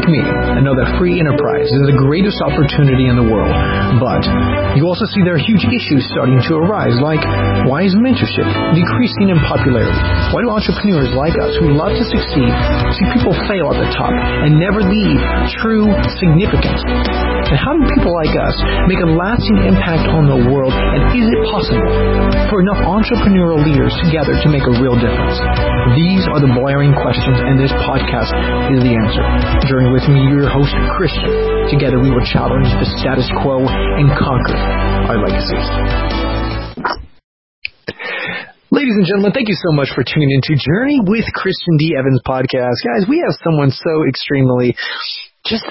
like me and know that free enterprise is the greatest opportunity in the world, but you also see there are huge issues starting to arise, like why is mentorship decreasing in popularity? Why do entrepreneurs like us who love to succeed see people fail at the top and never leave true significance? And how do people like us make a lasting impact on the world? And is it possible for enough entrepreneurial leaders together to make a real difference? These are the blaring questions, and this podcast is the answer. Journey with me, your host, Christian. Together we will challenge the status quo and conquer our legacies. Ladies and gentlemen, thank you so much for tuning into Journey with Christian D. Evans podcast. Guys, we have someone so extremely just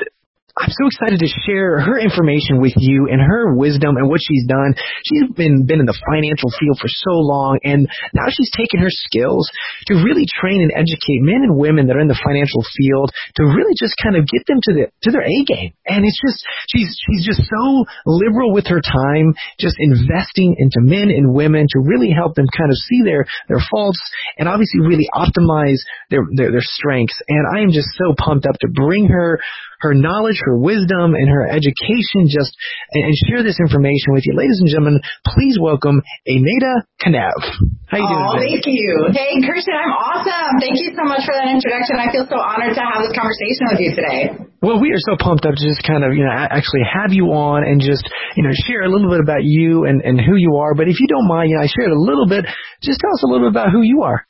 I'm so excited to share her information with you and her wisdom and what she's done. She's been been in the financial field for so long, and now she's taken her skills to really train and educate men and women that are in the financial field to really just kind of get them to the to their A game. And it's just she's she's just so liberal with her time, just investing into men and women to really help them kind of see their their faults and obviously really optimize their their, their strengths. And I am just so pumped up to bring her her knowledge, her wisdom, and her education just and, share this information with you. Ladies and gentlemen, please welcome Aneta Kanev. How you doing? Oh, thank you. Hey, Christian, I'm awesome. Thank you so much for that introduction. I feel so honored to have this conversation with you today. Well, we are so pumped up to just kind of, you know, actually have you on and just, you know, share a little bit about you and, and who you are. But if you don't mind, you know, I shared a little bit. Just tell us a little bit about who you are.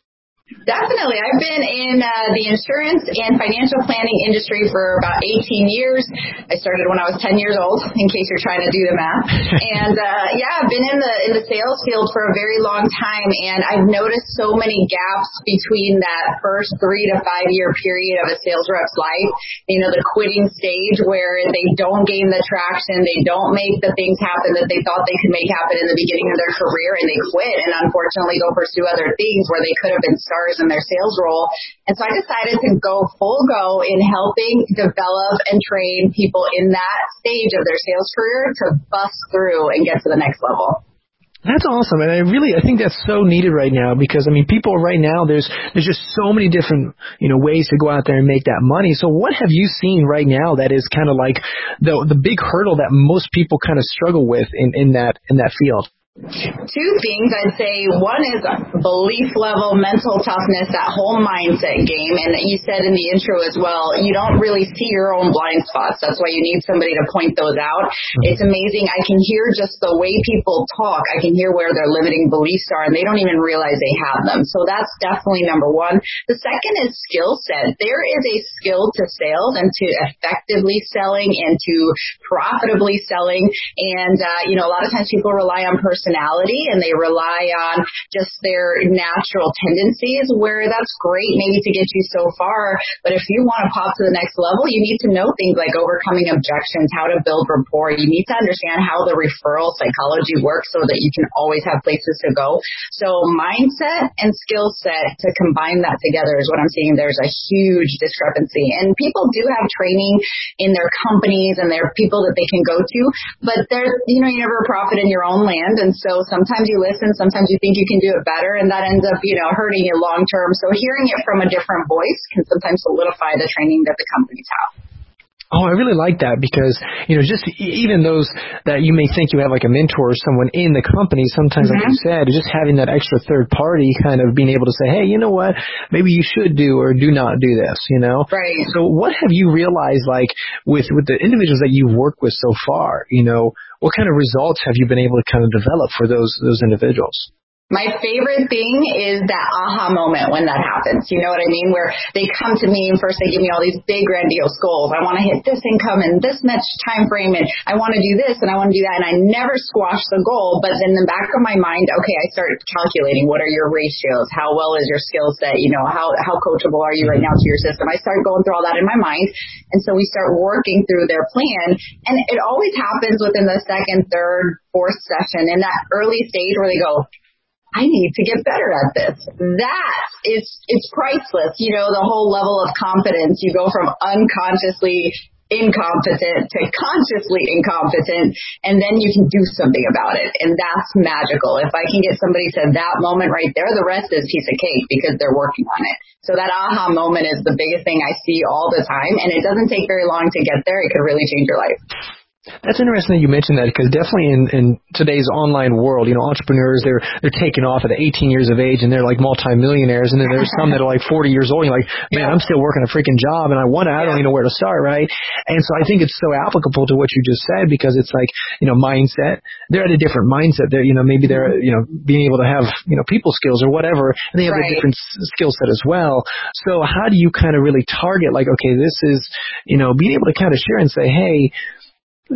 Definitely. I've been in uh, the insurance and financial planning industry for about 18 years. I started when I was 10 years old, in case you're trying to do the math. and uh, yeah, I've been in the in the sales field for a very long time, and I've noticed so many gaps between that first three to five year period of a sales rep's life. You know, the quitting stage where they don't gain the traction, they don't make the things happen that they thought they could make happen in the beginning of their career, and they quit and unfortunately go pursue other things where they could have been started in their sales role. And so I decided to go full go in helping develop and train people in that stage of their sales career to bust through and get to the next level. That's awesome, and I really I think that's so needed right now because I mean people right now there's there's just so many different you know ways to go out there and make that money. So what have you seen right now that is kind of like the the big hurdle that most people kind of struggle with in in that in that field? Two things I'd say. One is belief level, mental toughness, that whole mindset game. And you said in the intro as well, you don't really see your own blind spots. That's why you need somebody to point those out. It's amazing. I can hear just the way people talk. I can hear where their limiting beliefs are and they don't even realize they have them. So that's definitely number one. The second is skill set. There is a skill to sales and to effectively selling and to profitably selling. And, uh, you know, a lot of times people rely on personality personality and they rely on just their natural tendencies where that's great maybe to get you so far. But if you want to pop to the next level, you need to know things like overcoming objections, how to build rapport. You need to understand how the referral psychology works so that you can always have places to go. So mindset and skill set to combine that together is what I'm seeing. There's a huge discrepancy and people do have training in their companies and there are people that they can go to, but there's, you know, you never profit in your own land. And so sometimes you listen, sometimes you think you can do it better, and that ends up, you know, hurting you long term. So hearing it from a different voice can sometimes solidify the training that the companies have. Oh, I really like that because, you know, just even those that you may think you have like a mentor or someone in the company, sometimes, mm-hmm. like you mm-hmm. said, just having that extra third party kind of being able to say, hey, you know what, maybe you should do or do not do this, you know? Right. So what have you realized like with, with the individuals that you've worked with so far, you know, what kind of results have you been able to kind of develop for those those individuals? My favorite thing is that aha moment when that happens. You know what I mean? Where they come to me and first they give me all these big grandiose goals. I want to hit this income in this much time frame and I want to do this and I want to do that and I never squash the goal. But in the back of my mind, okay, I start calculating what are your ratios? How well is your skill set? You know, how, how coachable are you right now to your system? I start going through all that in my mind. And so we start working through their plan and it always happens within the second, third, fourth session in that early stage where they go, I need to get better at this. That is, it's priceless. You know, the whole level of confidence. You go from unconsciously incompetent to consciously incompetent and then you can do something about it and that's magical if i can get somebody to that moment right there the rest is piece of cake because they're working on it so that aha moment is the biggest thing i see all the time and it doesn't take very long to get there it could really change your life that's interesting that you mentioned that because definitely in, in today's online world, you know, entrepreneurs they're they're taking off at 18 years of age and they're like multimillionaires, and then there's some that are like 40 years old. And you're like, man. I'm still working a freaking job, and I want to, I don't even know where to start, right? And so I think it's so applicable to what you just said because it's like, you know, mindset. They're at a different mindset. They're, you know, maybe they're, you know, being able to have, you know, people skills or whatever, and they have right. a different skill set as well. So how do you kind of really target, like, okay, this is, you know, being able to kind of share and say, hey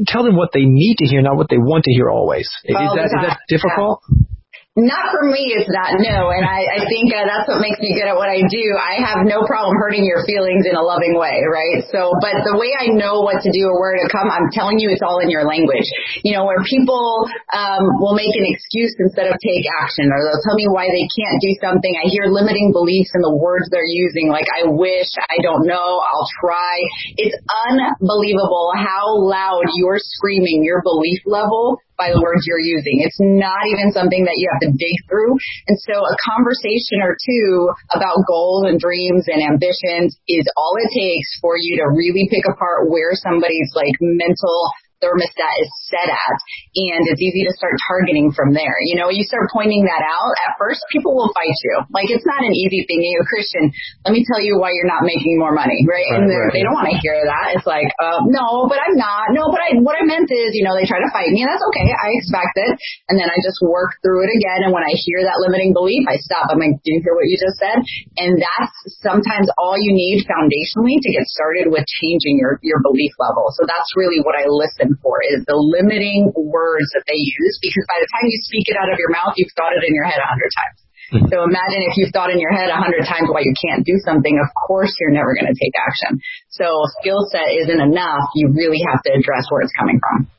tell them what they need to hear, not what they want to hear always. Is, oh, that, is that difficult? Yeah. Not for me, it's not no, and I, I think uh, that's what makes me good at what I do. I have no problem hurting your feelings in a loving way, right? So, but the way I know what to do or where to come, I'm telling you, it's all in your language. You know, where people um, will make an excuse instead of take action, or they'll tell me why they can't do something. I hear limiting beliefs in the words they're using, like "I wish," "I don't know," "I'll try." It's unbelievable how loud you're screaming your belief level by the words you're using. It's not even something that you have to dig through. And so a conversation or two about goals and dreams and ambitions is all it takes for you to really pick apart where somebody's like mental thermostat is set at and it's easy to start targeting from there. You know, you start pointing that out at first, people will fight you. Like it's not an easy thing. You know, Christian, let me tell you why you're not making more money, right? right and right. they don't want to hear that. It's like, uh, no, but I'm not. No, but I, what I meant is, you know, they try to fight me and that's okay. I expect it. And then I just work through it again. And when I hear that limiting belief, I stop. I'm like, do you hear what you just said? And that's sometimes all you need foundationally to get started with changing your, your belief level. So that's really what I listen for is the limiting words that they use because by the time you speak it out of your mouth, you've thought it in your head a hundred times. Mm-hmm. So imagine if you've thought in your head a hundred times why you can't do something, of course you're never going to take action. So skill set isn't enough. You really have to address where it's coming from.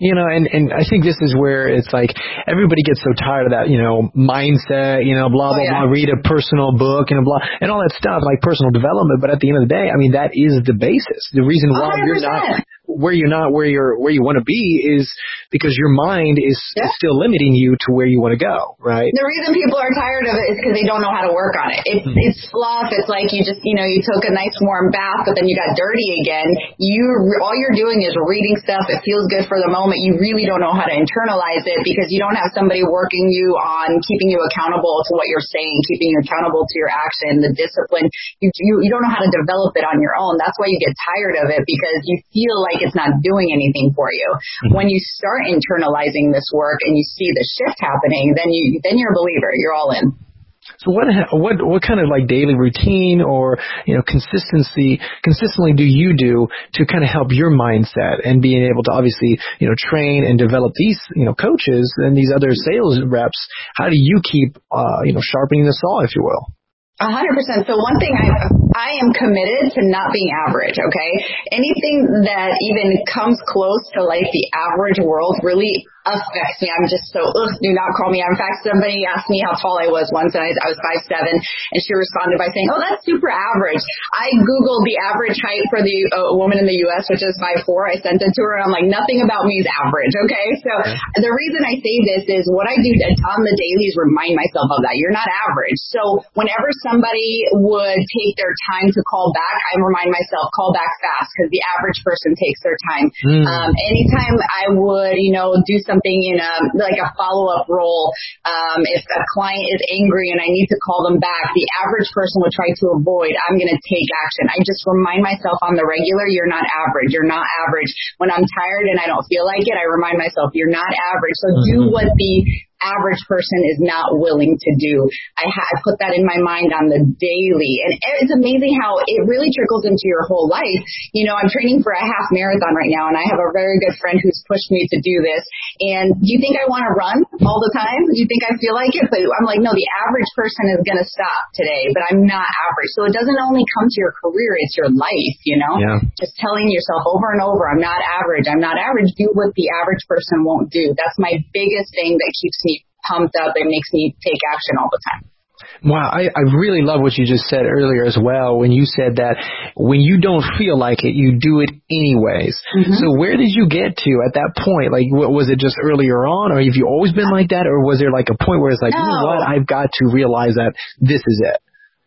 You know, and and I think this is where it's like everybody gets so tired of that, you know, mindset, you know, blah blah oh, yeah. blah. Read a personal book and blah and all that stuff like personal development. But at the end of the day, I mean, that is the basis. The reason why you are not where you're not where you're where you want to be is because your mind is yeah. still limiting you to where you want to go, right? The reason people are tired of it is because they don't know how to work on it. It's mm-hmm. it's fluff. It's like you just you know you took a nice warm bath, but then you got dirty again. You all you're doing is reading stuff. It feels good for the moment. You really don't know how to internalize it because you don't have somebody working you on keeping you accountable to what you're saying, keeping you accountable to your action, the discipline. You you, you don't know how to develop it on your own. That's why you get tired of it because you feel like like it's not doing anything for you. When you start internalizing this work and you see the shift happening, then you then you're a believer. You're all in. So what what what kind of like daily routine or you know consistency consistently do you do to kind of help your mindset and being able to obviously you know train and develop these you know coaches and these other sales reps? How do you keep uh, you know sharpening the saw, if you will? A hundred percent. So one thing I I am committed to not being average. Okay, anything that even comes close to like the average world really affects me. I'm just so, ugh, do not call me. In fact, somebody asked me how tall I was once and I, I was five seven and she responded by saying, oh, that's super average. I Googled the average height for the uh, woman in the U.S., which is five four. I sent it to her. And I'm like, nothing about me is average. Okay. So the reason I say this is what I do on the daily is remind myself of that. You're not average. So whenever somebody would take their time to call back, I remind myself, call back fast because the average person takes their time. Mm. Um, anytime I would, you know, do something something in a like a follow up role. Um, if a client is angry and I need to call them back, the average person would try to avoid. I'm going to take action. I just remind myself on the regular, you're not average. You're not average. When I'm tired and I don't feel like it, I remind myself, you're not average. So do mm-hmm. what the average person is not willing to do. I, ha- I put that in my mind on the daily. And it's amazing how it really trickles into your whole life. You know, I'm training for a half marathon right now, and I have a very good friend who's pushed me to do this. And do you think I want to run all the time? Do you think I feel like it? But I'm like, no, the average person is going to stop today, but I'm not average. So it doesn't only come to your career, it's your life, you know? Yeah. Just telling yourself over and over, I'm not average, I'm not average. Do what the average person won't do. That's my biggest thing that keeps pumped up and makes me take action all the time. Wow, I, I really love what you just said earlier as well when you said that when you don't feel like it, you do it anyways. Mm-hmm. So where did you get to at that point? Like, what, was it just earlier on or have you always been like that or was there like a point where it's like, no. you know what, I've got to realize that this is it?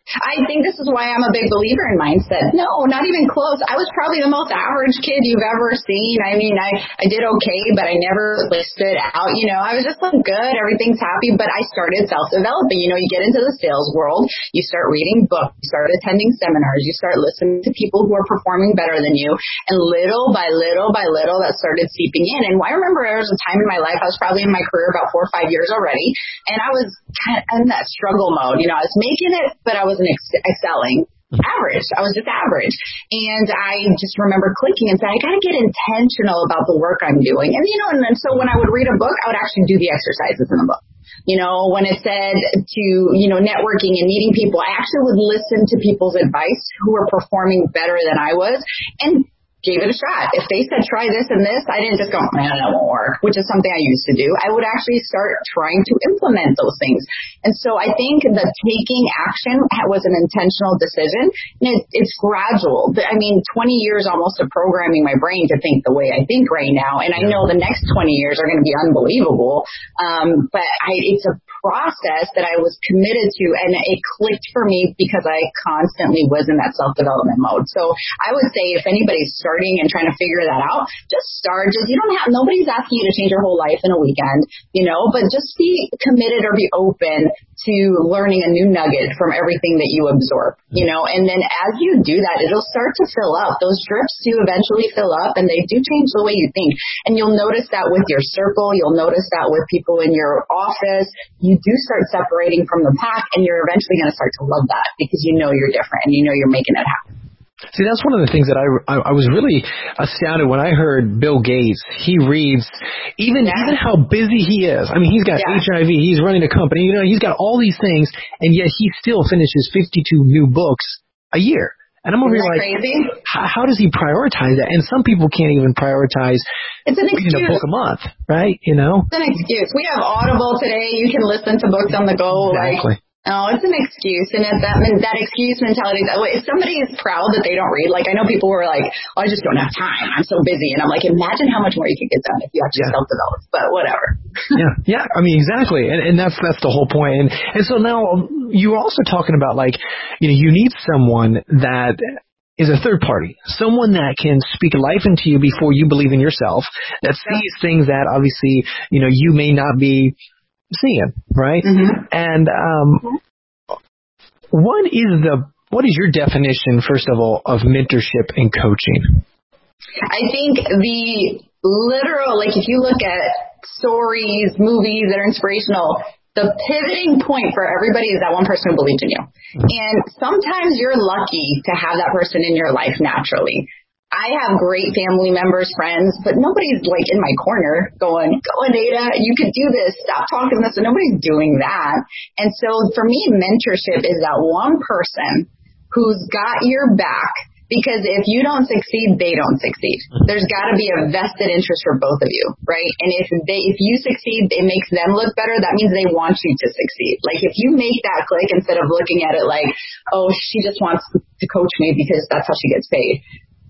I think this is why I'm a big believer in mindset. No, not even close. I was probably the most average kid you've ever seen. I mean, I, I did okay, but I never like stood out. You know, I was just like good. Everything's happy, but I started self-developing. You know, you get into the sales world, you start reading books, you start attending seminars, you start listening to people who are performing better than you. And little by little by little, that started seeping in. And I remember there was a time in my life, I was probably in my career about four or five years already, and I was kind of in that struggle mode. You know, I was making it, but I was wasn't ex- excelling mm-hmm. average. I was just average. And I just remember clicking and saying, I got to get intentional about the work I'm doing. And, you know, and then so when I would read a book, I would actually do the exercises in the book. You know, when it said to, you know, networking and meeting people, I actually would listen to people's advice who were performing better than I was and gave it a shot. If they said try this and this, I didn't just go, man, that won't work, which is something I used to do. I would actually start trying to implement those things. And so I think the taking action was an intentional decision and it, it's gradual. I mean, 20 years almost of programming my brain to think the way I think right now. And I know the next 20 years are going to be unbelievable. Um, but I, it's a process that I was committed to and it clicked for me because I constantly was in that self-development mode. So I would say if anybody's starting and trying to figure that out, just start. Just you don't have nobody's asking you to change your whole life in a weekend, you know, but just be committed or be open to learning a new nugget from everything that you absorb, you know, and then as you do that, it'll start to fill up. Those drips do eventually fill up and they do change the way you think. And you'll notice that with your circle, you'll notice that with people in your office. You do start separating from the pack and you're eventually going to start to love that because you know you're different and you know you're making it happen. See, that's one of the things that I, I, I was really astounded when I heard Bill Gates. He reads even yeah. even how busy he is. I mean, he's got yeah. HIV, he's running a company, you know, he's got all these things, and yet he still finishes 52 new books a year. And I'm over here like, crazy? How, how does he prioritize that? And some people can't even prioritize it's an excuse. reading a book a month, right? You know, it's an excuse. We have Audible today. You can listen to books on the go. Exactly. Like, Oh, it's an excuse, and it's that that excuse mentality. That way, if somebody is proud that they don't read, like I know people who are like, oh, "I just don't have time. I'm so busy," and I'm like, imagine how much more you could get done if you actually yeah. self-develop. But whatever. yeah, yeah. I mean, exactly, and, and that's that's the whole point. And and so now you were also talking about like, you know, you need someone that is a third party, someone that can speak life into you before you believe in yourself, that sees things that obviously, you know, you may not be seeing, right? Mm-hmm. And um, what is the what is your definition, first of all, of mentorship and coaching? I think the literal, like if you look at stories, movies that are inspirational, the pivoting point for everybody is that one person who believed in you. And sometimes you're lucky to have that person in your life naturally. I have great family members, friends, but nobody's like in my corner going, go Anita, you could do this, stop talking this, and nobody's doing that. And so for me, mentorship is that one person who's got your back because if you don't succeed, they don't succeed. Mm-hmm. There's got to be a vested interest for both of you, right? And if they, if you succeed, it makes them look better. That means they want you to succeed. Like if you make that click instead of looking at it like, oh, she just wants to coach me because that's how she gets paid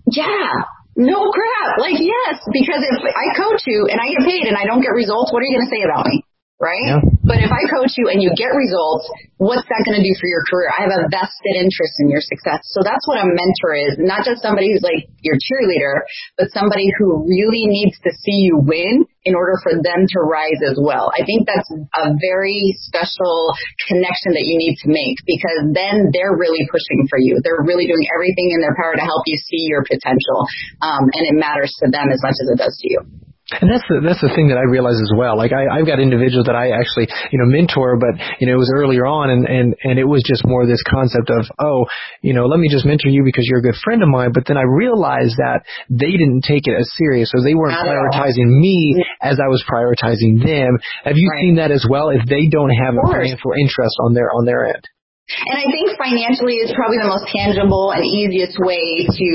yeah, no crap. Like, yes, because if I coach you and I get paid and I don't get results, what are you going to say about me? Right? Yeah. But if I coach you and you get results, what's that going to do for your career? I have a vested interest in your success. So that's what a mentor is. Not just somebody who's like your cheerleader, but somebody who really needs to see you win in order for them to rise as well. I think that's a very special connection that you need to make because then they're really pushing for you. They're really doing everything in their power to help you see your potential. Um, and it matters to them as much as it does to you. And that's the that's the thing that I realize as well. Like I, I've got individuals that I actually you know mentor, but you know it was earlier on, and and and it was just more this concept of oh you know let me just mentor you because you're a good friend of mine. But then I realized that they didn't take it as serious, so they weren't prioritizing me as I was prioritizing them. Have you right. seen that as well? If they don't have a financial interest on their on their end. And I think financially is probably the most tangible and easiest way to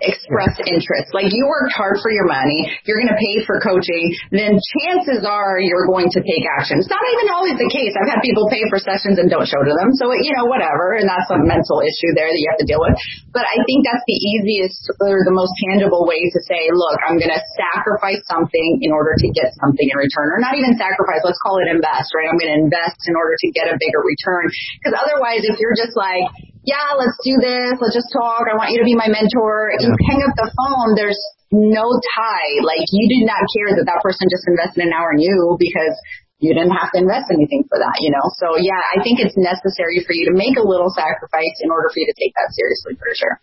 express interest. Like you worked hard for your money, you're going to pay for coaching, then chances are you're going to take action. It's not even always the case. I've had people pay for sessions and don't show to them. So, you know, whatever. And that's a mental issue there that you have to deal with. But I think that's the easiest or the most tangible way to say, look, I'm going to sacrifice something in order to get something in return. Or not even sacrifice, let's call it invest, right? I'm going to invest in order to get a bigger return. Because otherwise, if you're just like, yeah, let's do this, let's just talk, I want you to be my mentor, yeah. you hang up the phone, there's no tie. Like you did not care that that person just invested an hour in you because you didn't have to invest anything for that, you know? So yeah, I think it's necessary for you to make a little sacrifice in order for you to take that seriously for sure.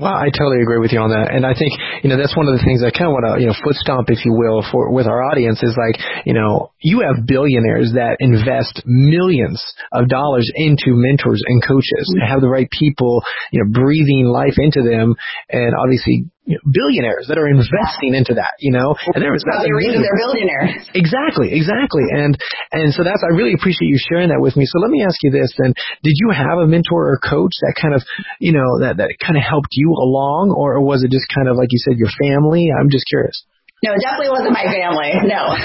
Well, I totally agree with you on that. And I think, you know, that's one of the things I kind of want to, you know, foot stomp, if you will, for, with our audience is like, you know, you have billionaires that invest millions of dollars into mentors and coaches and have the right people, you know, breathing life into them and obviously you know, billionaires that are investing into that, you know, and there was well, the reason they're billionaires. Exactly, exactly, and and so that's I really appreciate you sharing that with me. So let me ask you this: then, did you have a mentor or coach that kind of, you know, that that kind of helped you along, or was it just kind of like you said, your family? I'm just curious. No, it definitely wasn't my family. No.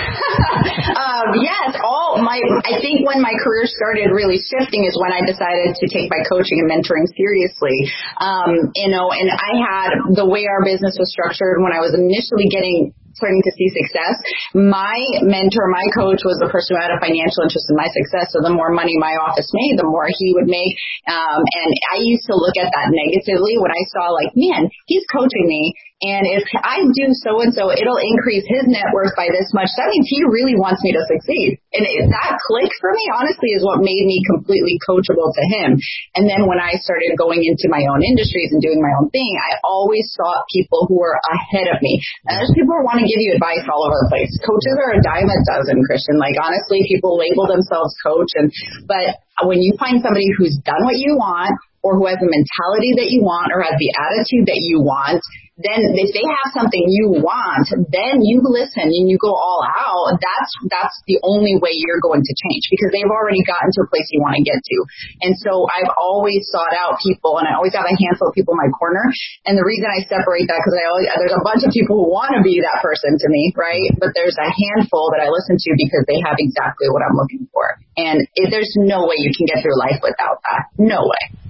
um, yes, all my, I think when my career started really shifting is when I decided to take my coaching and mentoring seriously. Um, you know, and I had the way our business was structured when I was initially getting starting to see success. My mentor, my coach was the person who had a financial interest in my success. So the more money my office made, the more he would make. Um, and I used to look at that negatively when I saw like, man, he's coaching me and if I do so and so, it'll increase his net worth by this much. That means he really wants me to succeed. And that click for me, honestly, is what made me completely coachable to him. And then when I started going into my own industries and doing my own thing, I always sought people who were ahead of me. And there's people who want to give you advice all over the place. Coaches are a dime a dozen, Christian. Like honestly, people label themselves coach and, but when you find somebody who's done what you want, or who has the mentality that you want or has the attitude that you want, then if they have something you want, then you listen and you go all out. That's that's the only way you're going to change because they've already gotten to a place you want to get to. And so I've always sought out people, and I always have a handful of people in my corner. And the reason I separate that because I always there's a bunch of people who want to be that person to me, right? But there's a handful that I listen to because they have exactly what I'm looking for. And it, there's no way you can get through life without that. No way.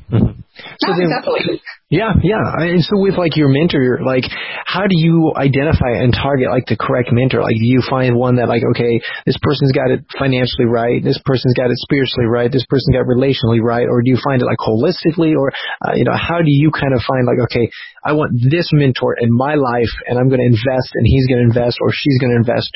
So then, yeah, yeah. And so with like your mentor, like how do you identify and target like the correct mentor? Like do you find one that like, okay, this person's got it financially right, this person's got it spiritually right, this person got relationally right, or do you find it like holistically, or uh, you know, how do you kind of find like, okay, I want this mentor in my life, and I'm going to invest, and he's going to invest, or she's going to invest.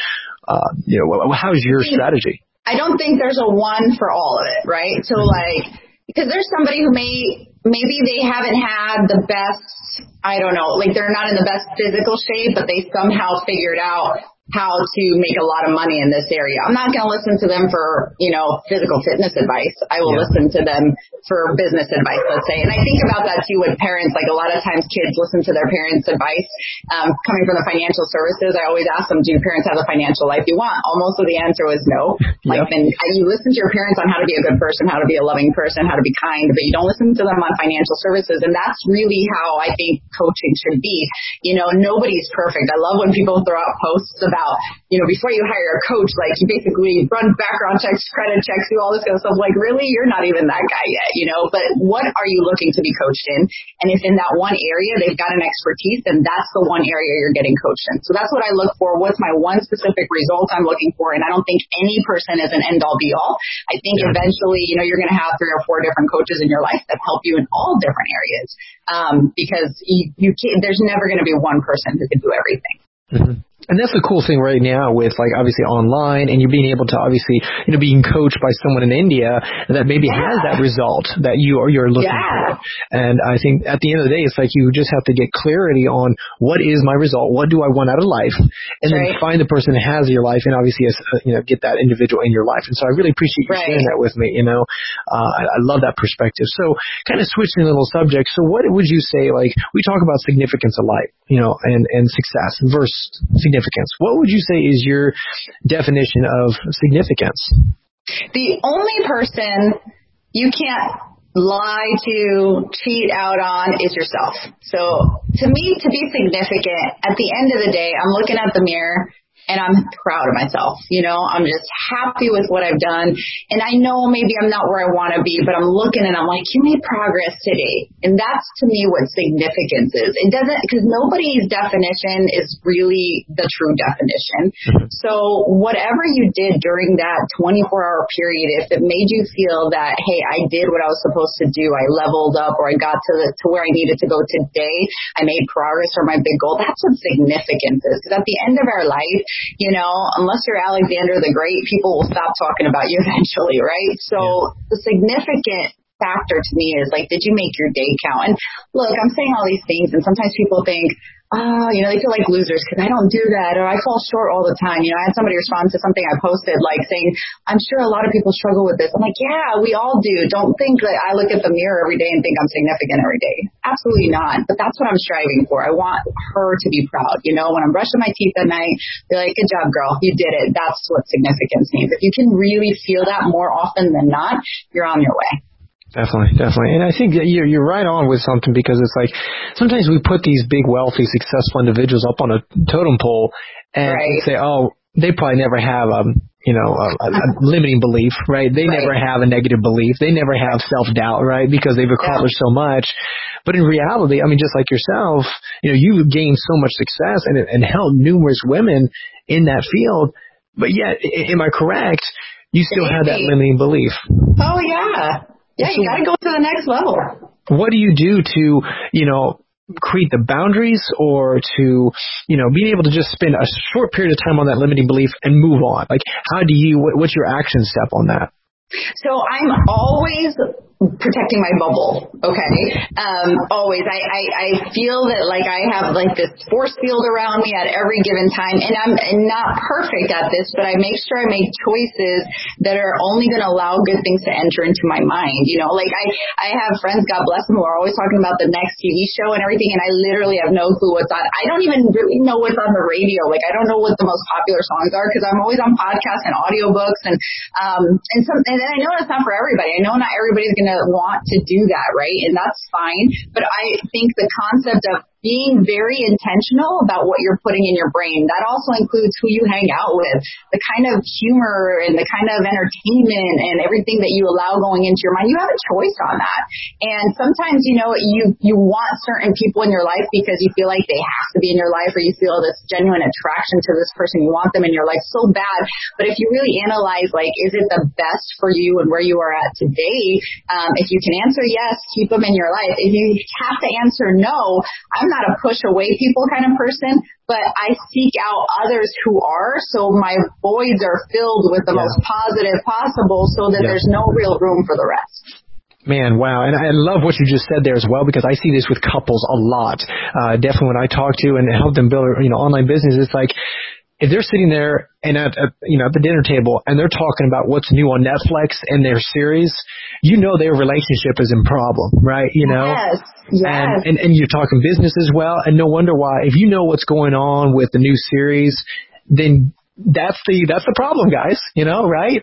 Uh, you know, how's your strategy? I don't think there's a one for all of it, right? So like because there's somebody who may maybe they haven't had the best I don't know, like they're not in the best physical shape, but they somehow figured out how to make a lot of money in this area. I'm not going to listen to them for, you know, physical fitness advice. I will yeah. listen to them for business advice, let's say. And I think about that too with parents. Like a lot of times kids listen to their parents' advice. Um, coming from the financial services, I always ask them, do your parents have the financial life you want? Almost the answer was no. Like yep. then you listen to your parents on how to be a good person, how to be a loving person, how to be kind, but you don't listen to them on financial services. And that's really how I think coaching should be. You know, nobody's perfect. I love when people throw out posts about about, you know, before you hire a coach, like you basically run background checks, credit checks, do all this kind of stuff. Like, really, you're not even that guy yet, you know, but what are you looking to be coached in? And if in that one area they've got an expertise, then that's the one area you're getting coached in. So that's what I look for. What's my one specific result I'm looking for? And I don't think any person is an end all be all. I think yeah. eventually, you know, you're going to have three or four different coaches in your life that help you in all different areas. Um, because you, you can't, there's never going to be one person who can do everything. Mm-hmm. And that's the cool thing right now with like obviously online and you being able to obviously, you know, being coached by someone in India that maybe yeah. has that result that you are, you're looking yeah. for. And I think at the end of the day, it's like you just have to get clarity on what is my result? What do I want out of life? And right. then find the person that has your life and obviously, uh, you know, get that individual in your life. And so I really appreciate you right. sharing that with me. You know, uh, I, I love that perspective. So kind of switching a little subject. So what would you say, like, we talk about significance of life, you know, and, and success versus significance significance. What would you say is your definition of significance? The only person you can't lie to, cheat out on is yourself. So to me, to be significant, at the end of the day, I'm looking at the mirror and I'm proud of myself. You know, I'm just happy with what I've done. And I know maybe I'm not where I want to be, but I'm looking and I'm like, you made progress today. And that's to me what significance is. It doesn't, because nobody's definition is really the true definition. Mm-hmm. So whatever you did during that 24 hour period, if it made you feel that, hey, I did what I was supposed to do, I leveled up or I got to the, to where I needed to go today, I made progress for my big goal, that's what significance is. Because at the end of our life, you know, unless you're Alexander the Great, people will stop talking about you eventually, right? So yeah. the significant factor to me is like, did you make your day count? And look, I'm saying all these things and sometimes people think, oh, you know, they feel like losers because I don't do that or I fall short all the time. You know, I had somebody respond to something I posted like saying, I'm sure a lot of people struggle with this. I'm like, yeah, we all do. Don't think that I look at the mirror every day and think I'm significant every day. Absolutely not. But that's what I'm striving for. I want her to be proud. You know, when I'm brushing my teeth at night, be like, good job, girl. You did it. That's what significance means. If you can really feel that more often than not, you're on your way. Definitely, definitely. And I think that you're, you're right on with something because it's like sometimes we put these big, wealthy, successful individuals up on a totem pole and right. say, oh, they probably never have a, um, you know, a, a limiting belief, right? They right. never have a negative belief. They never have self-doubt, right? Because they've accomplished yeah. so much. But in reality, I mean, just like yourself, you know, you've gained so much success and, and helped numerous women in that field. But yet, am I correct? You still Maybe. have that limiting belief. Oh yeah. Yeah, you got to go to the next level. What do you do to, you know, create the boundaries or to, you know, being able to just spend a short period of time on that limiting belief and move on? Like, how do you, what's your action step on that? So I'm always protecting my bubble. Okay. Um, always. I, I, I feel that like I have like this force field around me at every given time and I'm not perfect at this, but I make sure I make choices that are only going to allow good things to enter into my mind. You know, like I, I have friends, God bless them, who are always talking about the next TV show and everything. And I literally have no clue what's on. I don't even really know what's on the radio. Like I don't know what the most popular songs are because I'm always on podcasts and audiobooks and, um, and some, and I know it's not for everybody. I know not everybody's going to to want to do that, right? And that's fine. But I think the concept of being very intentional about what you're putting in your brain. That also includes who you hang out with, the kind of humor and the kind of entertainment and everything that you allow going into your mind. You have a choice on that. And sometimes, you know, you, you want certain people in your life because you feel like they have to be in your life or you feel this genuine attraction to this person. You want them in your life so bad. But if you really analyze, like, is it the best for you and where you are at today? Um, if you can answer yes, keep them in your life. If you have to answer no, I'm not a push away people kind of person, but I seek out others who are. So my voids are filled with the yeah. most positive possible so that yeah. there's no real room for the rest. Man, wow. And I love what you just said there as well because I see this with couples a lot. Uh, definitely when I talk to and help them build, you know, online business, it's like, if they're sitting there and at, at you know at the dinner table and they're talking about what's new on Netflix and their series, you know their relationship is in problem, right? You know, yes, yes. And, and and you're talking business as well, and no wonder why. If you know what's going on with the new series, then that's the that's the problem, guys. You know, right?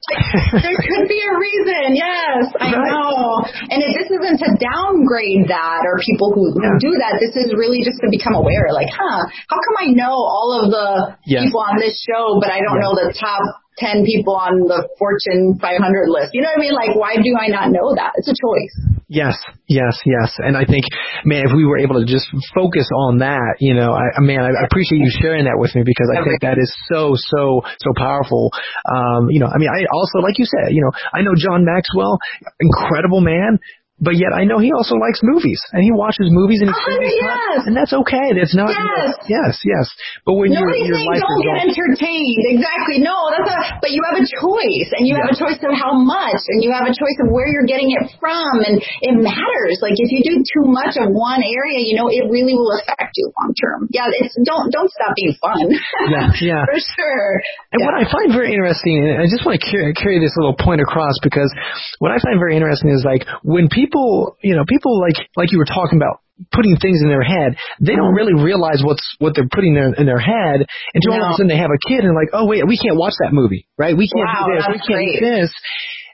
there could be a reason. Yes, I right. know. And if this isn't to downgrade that or people who, yeah. who do that, this is really just to become aware. Like, huh? How come I know all of the yes. people on this show, but I don't yes. know the top 10 people on the Fortune 500 list. You know what I mean? Like, why do I not know that? It's a choice. Yes, yes, yes. And I think, man, if we were able to just focus on that, you know, I, man, I appreciate you sharing that with me because I think that is so, so, so powerful. Um, you know, I mean, I also, like you said, you know, I know John Maxwell, incredible man, but yet I know he also likes movies and he watches movies and he oh, yes. and that's okay. That's not yes, yes, yes. But when Nobody your your life don't get entertained. Exactly. No, that's a but you have a choice and you yeah. have a choice of how much and you have a choice of where you're getting it from and it matters. Like if you do too much of one area, you know, it really will affect you long term. Yeah, it's don't don't stop being fun. Yeah, yeah. For sure. And yeah. what I find very interesting and I just want to carry, carry this little point across because what I find very interesting is like when people people, you know, people like like you were talking about putting things in their head, they don't really realize what's what they're putting in, in their head until no. all of a sudden they have a kid and like, oh wait, we can't watch that movie, right? We can't wow, do this, we can't great. do this.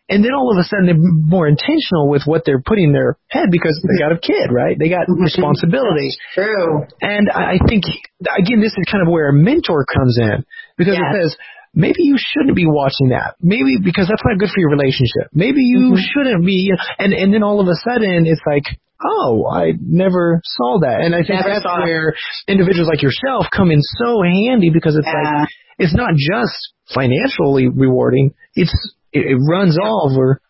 and then all of a sudden they're more intentional with what they're putting in their head because they got a kid, right? They got mm-hmm. responsibility. True. And I think again, this is kind of where a mentor comes in because yes. it says maybe you shouldn't be watching that. Maybe because that's not good for your relationship. Maybe you mm-hmm. shouldn't be. And and then all of a sudden it's like, oh, I never saw that. And I think never that's where individuals like yourself come in so handy because it's yeah. like it's not just financially rewarding. It's it, it runs all over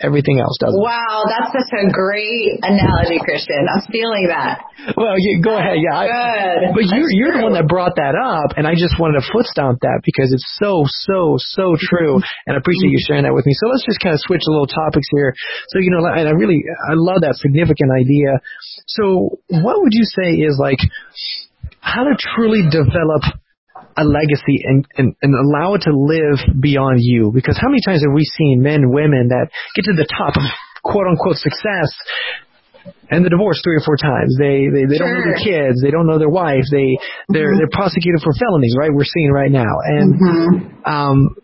everything else doesn't. Wow, that's such a great analogy, Christian. I'm feeling that. Well, you, go ahead. Yeah. Good. but you're, you're the one that brought that up, and I just wanted to foot stomp that because it's so, so, so true, and I appreciate you sharing that with me. So let's just kind of switch a little topics here. So, you know, and I really, I love that significant idea. So what would you say is like, how to truly develop a legacy and, and, and allow it to live beyond you. Because how many times have we seen men, women that get to the top of quote unquote success and the divorce three or four times. They they, they sure. don't know their kids. They don't know their wife. They they're mm-hmm. they're prosecuted for felonies. Right, we're seeing right now. And mm-hmm. um,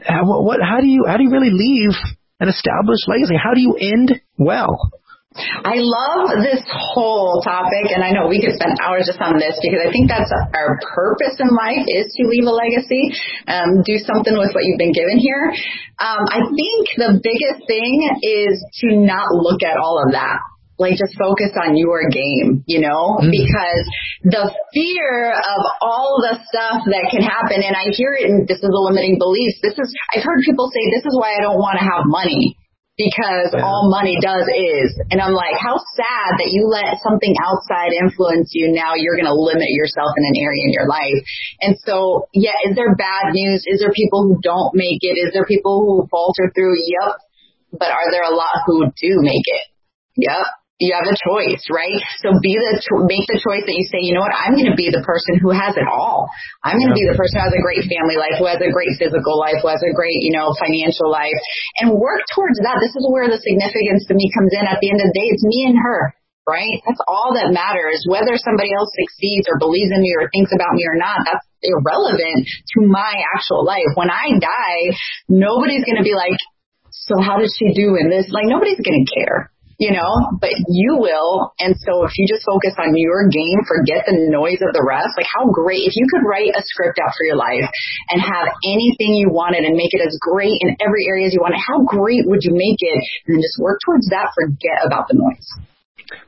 how, what how do you how do you really leave an established legacy? How do you end well? I love this whole topic, and I know we could spend hours just on this because I think that's our purpose in life is to leave a legacy, um, do something with what you've been given here. Um, I think the biggest thing is to not look at all of that like just focus on your game, you know, mm. because the fear of all the stuff that can happen, and I hear it, and this is a limiting belief. This is, I've heard people say, this is why I don't want to have money because yeah. all money does is. And I'm like, how sad that you let something outside influence you. Now you're going to limit yourself in an area in your life. And so, yeah, is there bad news? Is there people who don't make it? Is there people who falter through? Yep. But are there a lot who do make it? Yep you have a choice, right? So be the make the choice that you say, you know what, I'm going to be the person who has it all. I'm going to yeah. be the person who has a great family life, who has a great physical life, who has a great, you know, financial life, and work towards that. This is where the significance to me comes in. At the end of the day, it's me and her. Right? That's all that matters. Whether somebody else succeeds or believes in me or thinks about me or not, that's irrelevant to my actual life. When I die, nobody's going to be like, so how did she do in this? Like nobody's going to care you know, but you will. And so if you just focus on your game, forget the noise of the rest, like how great, if you could write a script out for your life and have anything you wanted and make it as great in every area as you wanted, how great would you make it? And then just work towards that, forget about the noise.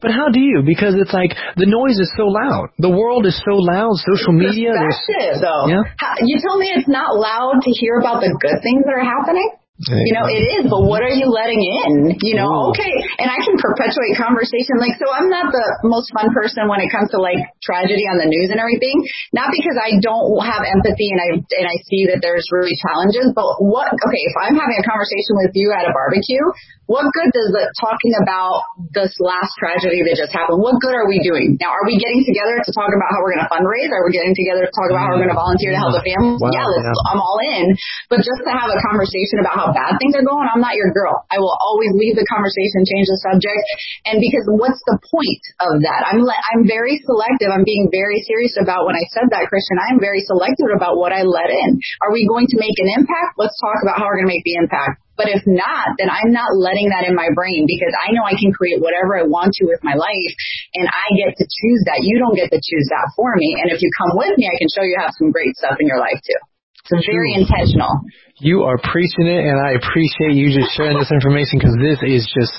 But how do you? Because it's like the noise is so loud. The world is so loud. Social media. Perspective, though. Yeah. How, you tell me it's not loud to hear about the good things that are happening. You know, it is, but what are you letting in? You know, Ooh. okay, and I can perpetuate conversation. Like, so I'm not the most fun person when it comes to like tragedy on the news and everything. Not because I don't have empathy and I and I see that there's really challenges, but what? Okay, if I'm having a conversation with you at a barbecue, what good does it talking about this last tragedy that just happened? What good are we doing? Now, are we getting together to talk about how we're going to fundraise? Are we getting together to talk about how we're going to volunteer to help the mm-hmm. family? Wow, yeah, yeah. I'm all in. But just to have a conversation about how bad things are going, I'm not your girl. I will always leave the conversation, change the subject. And because what's the point of that? I'm le- I'm very selective. I'm being very serious about when I said that, Christian. I'm very selective about what I let in. Are we going to make an impact? Let's talk about how we're going to make the impact. But if not, then I'm not letting that in my brain because I know I can create whatever I want to with my life and I get to choose that. You don't get to choose that for me. And if you come with me, I can show you have some great stuff in your life too. So very intentional. You are preaching it, and I appreciate you just sharing this information because this is just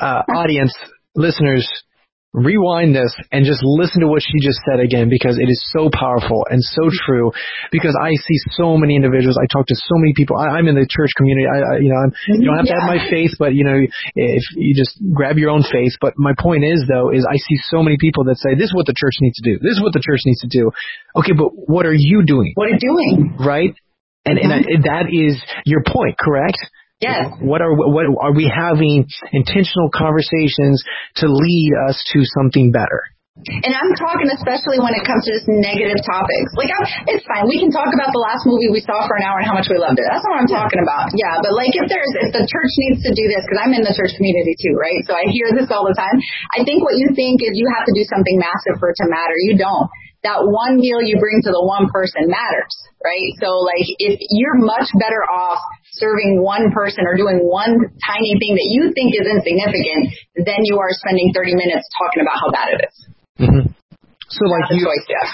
uh, audience listeners rewind this and just listen to what she just said again because it is so powerful and so true. Because I see so many individuals. I talk to so many people. I, am in the church community. I, I you know, I'm, you don't have yeah. to have my faith, but you know, if you just grab your own faith. But my point is though, is I see so many people that say this is what the church needs to do. This is what the church needs to do. Okay, but what are you doing? What are you doing? Right. And, and mm-hmm. that is your point, correct? Yes. What are what are we having intentional conversations to lead us to something better? And I'm talking especially when it comes to just negative topics. Like, I'm, it's fine. We can talk about the last movie we saw for an hour and how much we loved it. That's what I'm talking about. Yeah, but like if there's, if the church needs to do this, because I'm in the church community too, right? So I hear this all the time. I think what you think is you have to do something massive for it to matter. You don't that one meal you bring to the one person matters, right? So like if you're much better off serving one person or doing one tiny thing that you think is insignificant than you are spending 30 minutes talking about how bad it is. Mm-hmm. So like you, choice, Jeff.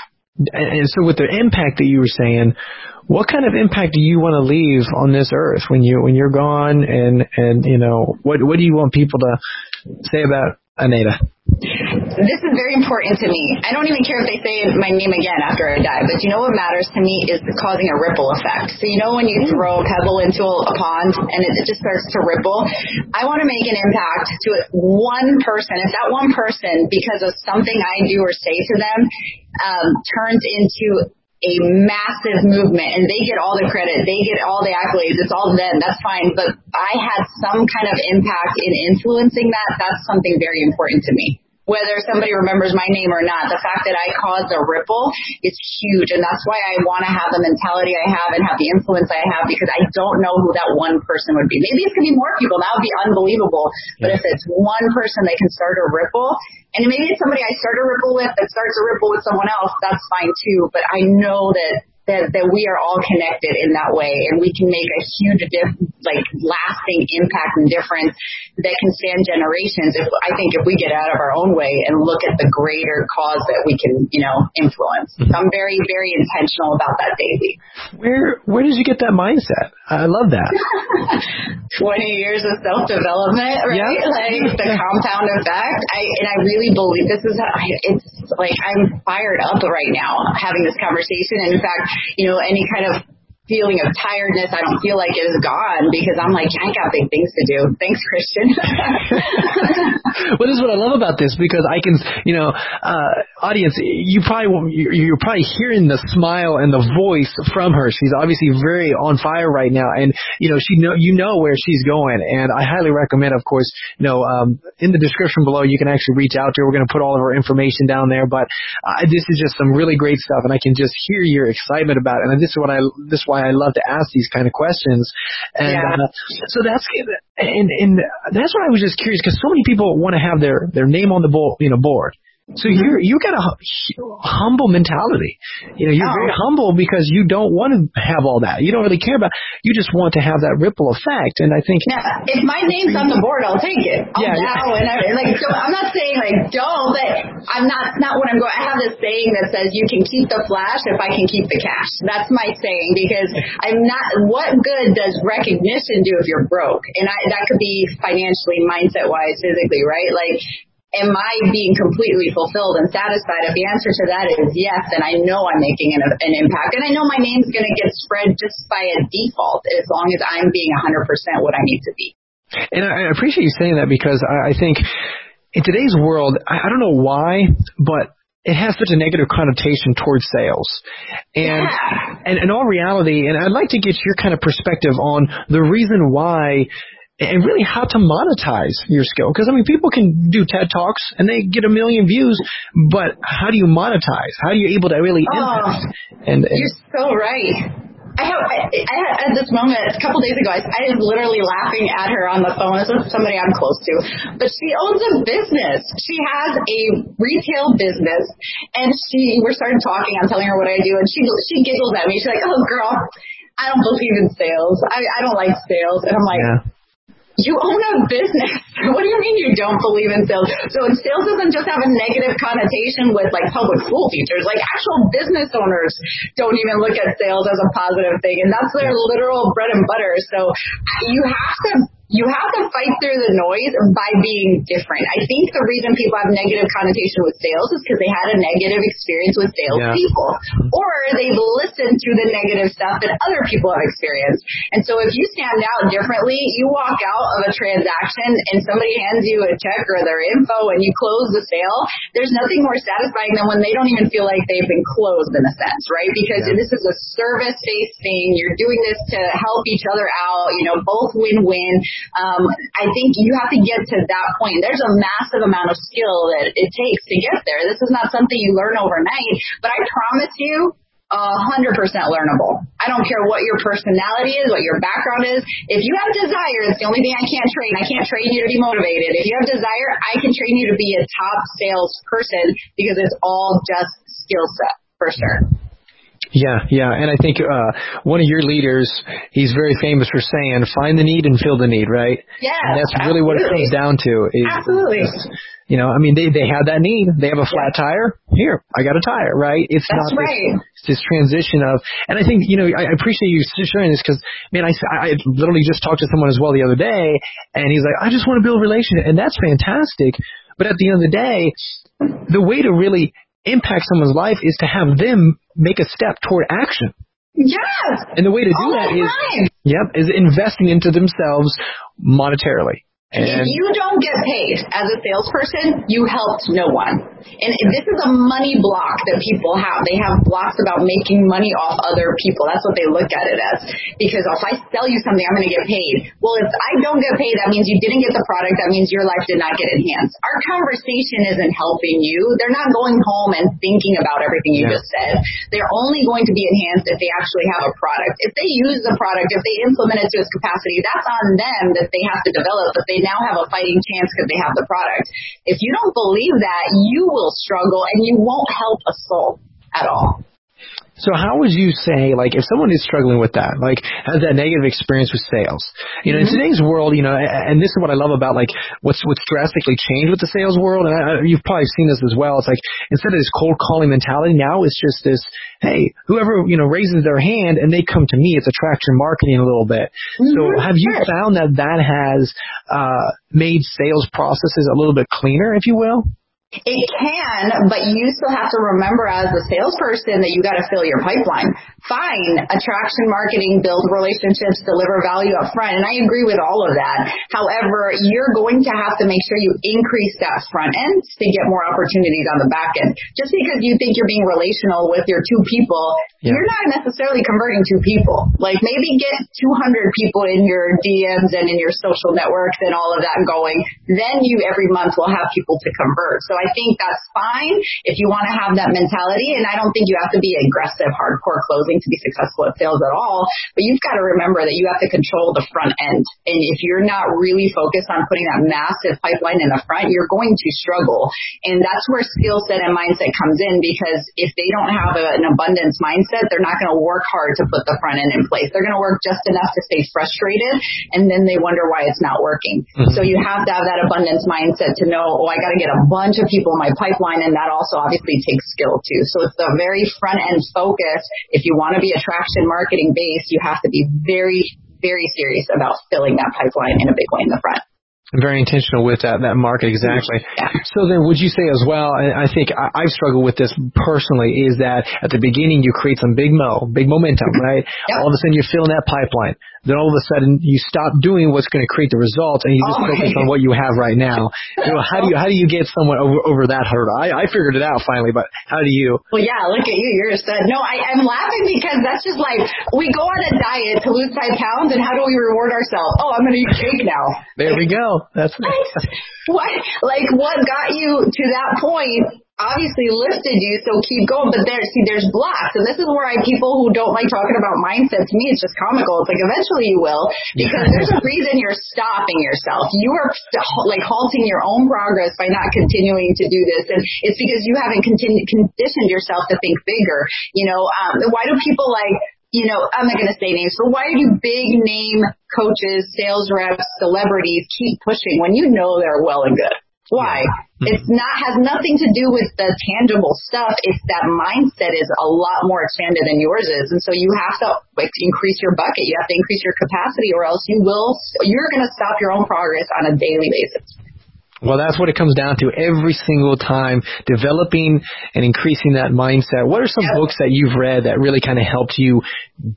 and so with the impact that you were saying, what kind of impact do you want to leave on this earth when you when you're gone and and you know what what do you want people to say about Aneta? This is very important to me. I don't even care if they say my name again after I die, but you know what matters to me is causing a ripple effect. So you know when you throw a pebble into a pond and it, it just starts to ripple? I want to make an impact to one person. If that one person, because of something I do or say to them, um, turns into a massive movement and they get all the credit, they get all the accolades, it's all them, that's fine. But I had some kind of impact in influencing that, that's something very important to me whether somebody remembers my name or not. The fact that I caused a ripple is huge. And that's why I want to have the mentality I have and have the influence I have because I don't know who that one person would be. Maybe going to be more people. That would be unbelievable. But if it's one person that can start a ripple, and maybe it's somebody I start a ripple with that starts a ripple with someone else, that's fine too. But I know that that, that we are all connected in that way and we can make a huge diff- like lasting impact and difference that can stand generations if I think if we get out of our own way and look at the greater cause that we can, you know, influence. Mm-hmm. I'm very, very intentional about that daily. Where where did you get that mindset? I love that. Twenty years of self development, right? Yeah. Like the compound effect. I and I really believe this is it's like I'm fired up right now having this conversation. And in fact, you know, any kind of feeling of tiredness I don't feel like it is gone because I'm like, I got big things to do. Thanks, Christian. well, this is what I love about this because I can, you know, uh, audience, you probably you're probably hearing the smile and the voice from her. She's obviously very on fire right now, and you know, she know you know where she's going. And I highly recommend, of course, you know, um, in the description below, you can actually reach out to her. We're going to put all of her information down there. But uh, this is just some really great stuff, and I can just hear your excitement about it. And this is what I this is why I love to ask these kind of questions. And yeah. uh, so that's and and that's why I was just curious because so many people want to have their their name on the board, you know, board. So you're you got a humble mentality. You know, you're oh. very humble because you don't want to have all that. You don't really care about. You just want to have that ripple effect. And I think yeah, if my name's on the board, I'll take it. I'll yeah, yeah. and I, like so I'm not saying like don't, but I'm not not what I'm going. I have this saying that says you can keep the flash if I can keep the cash. That's my saying because I'm not. What good does recognition do if you're broke? And I, that could be financially, mindset wise, physically, right? Like am I being completely fulfilled and satisfied? If the answer to that is yes, then I know I'm making an, an impact. And I know my name's going to get spread just by a default as long as I'm being 100% what I need to be. And I appreciate you saying that because I think in today's world, I don't know why, but it has such a negative connotation towards sales. And, yeah. and in all reality, and I'd like to get your kind of perspective on the reason why and really how to monetize your skill. Because I mean, people can do TED talks and they get a million views, but how do you monetize? How are you able to really oh. And, and you're so right. I have I, I had at this moment a couple days ago. I, I was literally laughing at her on the phone. This is somebody I'm close to, but she owns a business. She has a retail business, and she we're starting talking. I'm telling her what I do, and she she giggles at me. She's like, "Oh, girl, I don't believe in sales. I I don't like sales." And I'm like. Yeah you own a business. what do you mean you don't believe in sales? So sales doesn't just have a negative connotation with like public school teachers. Like actual business owners don't even look at sales as a positive thing. And that's their literal bread and butter. So you have to you have to fight through the noise by being different. I think the reason people have negative connotation with sales is because they had a negative experience with sales yeah. or they've listened to the negative stuff that other people have experienced. And so if you stand out differently, you walk out of a transaction and somebody hands you a check or their info and you close the sale, there's nothing more satisfying than when they don't even feel like they've been closed in a sense, right? Because yeah. this is a service-based thing. You're doing this to help each other out, you know, both win-win um, I think you have to get to that point. There's a massive amount of skill that it takes to get there. This is not something you learn overnight, but I promise you, a hundred percent learnable. I don't care what your personality is, what your background is. If you have desire, it's the only thing I can't train. I can't train you to be motivated. If you have desire, I can train you to be a top salesperson because it's all just skill set for sure. Yeah, yeah, and I think uh, one of your leaders, he's very famous for saying, "Find the need and fill the need." Right? Yeah, and that's really what it comes down to. Is, absolutely. You know, I mean, they they have that need. They have a flat tire. Here, I got a tire. Right? It's That's not right. this, this transition of, and I think you know, I appreciate you sharing this because, man, I I literally just talked to someone as well the other day, and he's like, I just want to build a relationship, and that's fantastic. But at the end of the day, the way to really impact someone's life is to have them make a step toward action. Yes. And the way to do All that is, time. yep, is investing into themselves monetarily. If you don't get paid as a salesperson, you helped no one. And this is a money block that people have. They have blocks about making money off other people. That's what they look at it as. Because if I sell you something, I'm going to get paid. Well, if I don't get paid, that means you didn't get the product. That means your life did not get enhanced. Our conversation isn't helping you. They're not going home and thinking about everything you Yeah. just said. They're only going to be enhanced if they actually have a product. If they use the product, if they implement it to its capacity, that's on them that they have to develop, but they now have a fighting chance because they have the product. If you don't believe that, you will struggle and you won't help a soul at all. So how would you say, like, if someone is struggling with that, like, has that negative experience with sales, you know, in today's world, you know, and this is what I love about, like, what's, what's drastically changed with the sales world, and I, you've probably seen this as well, it's like, instead of this cold calling mentality, now it's just this, hey, whoever, you know, raises their hand and they come to me, it's attraction marketing a little bit. So Mhm, have you found that that has, uh, made sales processes a little bit cleaner, if you will? It can, but you still have to remember as a salesperson that you got to fill your pipeline. Fine, attraction marketing, build relationships, deliver value up front, and I agree with all of that. However, you're going to have to make sure you increase that front end to get more opportunities on the back end. Just because you think you're being relational with your two people, Yeah. you're not necessarily converting two people. Like maybe get 200 people in your DMs and in your social networks and all of that going. Then you every month will have people to convert. So I think that's fine if you want to have that mentality. And I don't think you have to be aggressive, hardcore closing to be successful at sales at all. But you've got to remember that you have to control the front end. And if you're not really focused on putting that massive pipeline in the front, you're going to struggle. And that's where skill set and mindset comes in because if they don't have a, an abundance mindset, they're not going to work hard to put the front end in place. They're going to work just enough to stay frustrated and then they wonder why it's not working. Mhm. So you have to have that abundance mindset to know, oh, I got to get a bunch of people in my pipeline and that also obviously takes skill too. So it's the very front end focus. If you want to be attraction marketing based, you have to be very, very serious about filling that pipeline in a big way in the front. Very intentional with that that market exactly. So then, would you say as well? And I think I, I've struggled with this personally. Is that at the beginning you create some big mo, big momentum, right? Yep. All of a sudden you're filling that pipeline. Then all of a sudden you stop doing what's going to create the results, and you just Oh, focus on what you have right now. You know, how do you how do you get someone over over that hurdle? I, I figured it out finally, but how do you? Well, yeah, look at you. You're a stud. No, I, I'm laughing because that's just like we go on a diet to lose five pounds, and how do we reward ourselves? Oh, I'm going to eat cake now. There we go. That's What? what? Like, what got you to that point? Obviously lifted you, so keep going. But there, see, there's blocks, and this is where I people who don't like talking about mindset. To me, it's just comical. It's like eventually you will, because there's a reason you're stopping yourself. You are like halting your own progress by not continuing to do this, and it's because you haven't continued conditioned yourself to think bigger. You know, um, why do people like? you know, I'm not going to say names, but why do big name coaches, sales reps, celebrities keep pushing when you know they're well and good? Why? It's not has nothing to do with the tangible stuff. It's that mindset is a lot more expanded than yours is, and so you have to like increase your bucket. You have to increase your capacity, or else you will. You're going to stop your own progress on a daily basis. Well, that's what it comes down to every single time, developing and increasing that mindset. What are some Yep. books that you've read that really kind of helped you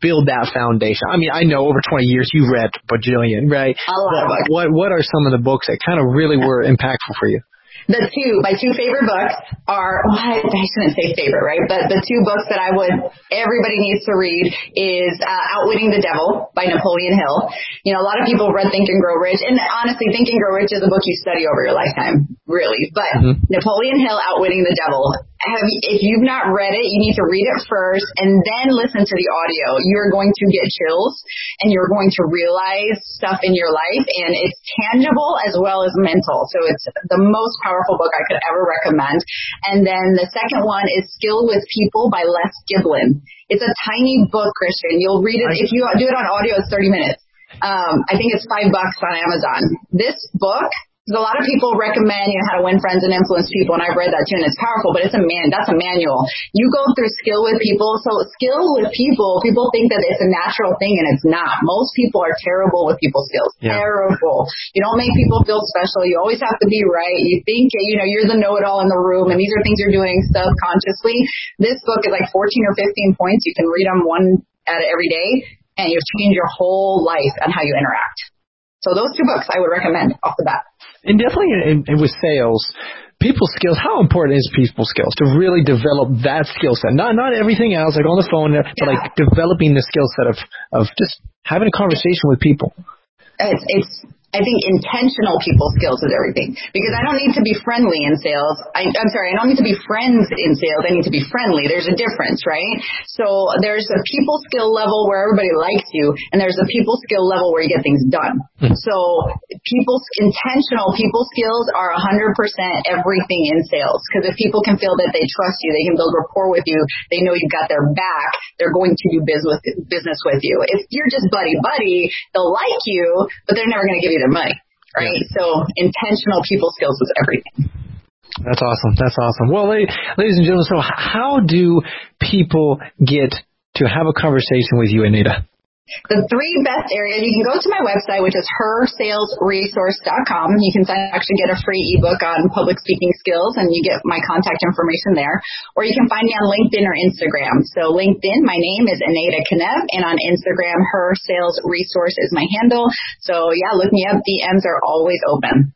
build that foundation? I mean, I know over 20 years you've read bajillion, right? Lot of. What, what are some of the books that kind of really were impactful for you? The two my two favorite books are well, I, I shouldn't say favorite right but the two books that I would everybody needs to read is uh, Outwitting the Devil by Napoleon Hill you know a lot of people read Think and Grow Rich and honestly Think and Grow Rich is a book you study over your lifetime really but Mhm. Napoleon Hill Outwitting the Devil have, if you've not read it, you need to read it first and then listen to the audio. You're going to get chills and you're going to realize stuff in your life and it's tangible as well as mental. So it's the most powerful book I could ever recommend. And then the second one is Skill with People by Les Giblin. It's a tiny book, Christian. You'll read it. If you do it on audio, it's 30 minutes. Um, I think it's five bucks on Amazon. This book because a lot of people recommend, you know, how to win friends and influence people, and I've read that too, and it's powerful, but it's a man, that's a manual. You go through skill with people, so skill with people, people think that it's a natural thing, and it's not. Most people are terrible with people skills. Yeah. Terrible. You don't make people feel special. You always have to be right. You think, you know, you're the know-it-all in the room, and these are things you're doing subconsciously. This book is like 14 or 15 points. You can read them one at every day, and you change your whole life and how you interact. So those two books I would recommend off the bat. And definitely in, in, with sales, people skills, how important is people skills to really develop that skill set? Not, not everything else, like on the phone, but yeah. like developing the skill set of, of just having a conversation with people. It's, it's I think intentional people skills is everything because I don't need to be friendly in sales. I, am sorry, I don't need to be friends in sales. I need to be friendly. There's a difference, right? So there's a people skill level where everybody likes you, and there's a people skill level where you get things done. Hmm. So people intentional people skills are 100% everything in sales because if people can feel that they trust you, they can build rapport with you, they know you've got their back, they're going to do business with, business with you. If you're just buddy buddy, they'll like you, but they're never going to give you their money, right? Yeah. So intentional people skills is everything. That's awesome. That's awesome. Well, ladies and gentlemen, so how do people get to have a conversation with you, Anita? The three best areas, you can go to my website, which is hersalesresource.com. You can actually get a free ebook on public speaking skills and you get my contact information there. Or you can find me on LinkedIn or Instagram. So LinkedIn, my name is Anita Kanev and on Instagram, her sales resource is my handle. So yeah, look me up. DMs are always open.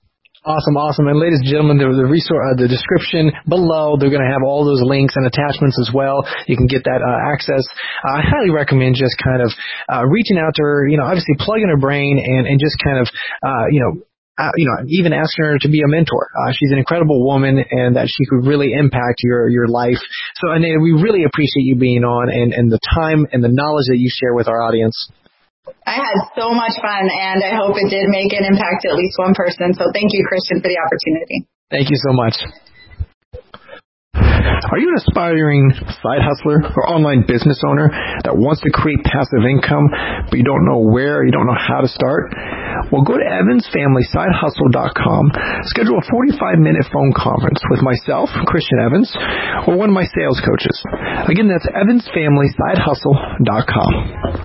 Awesome, awesome. And ladies and gentlemen, the, the resource, uh, the description below, they're going to have all those links and attachments as well. You can get that uh, access. Uh, I highly recommend just kind of uh, reaching out to her, you know, obviously plugging her brain and, and just kind of, uh, you know, uh, you know, even asking her to be a mentor. Uh, she's an incredible woman and that she could really impact your, your life. So Anita, we really appreciate you being on and, and the time and the knowledge that you share with our audience. I had so much fun and I hope it did make an impact to at least one person. So thank you, Christian, for the opportunity. Thank you so much. Are you an aspiring side hustler or online business owner that wants to create passive income, but you don't know where, you don't know how to start? Well, go to evansfamilysidehustle.com, schedule a 45 minute phone conference with myself, Christian Evans, or one of my sales coaches. Again, that's evansfamilysidehustle.com.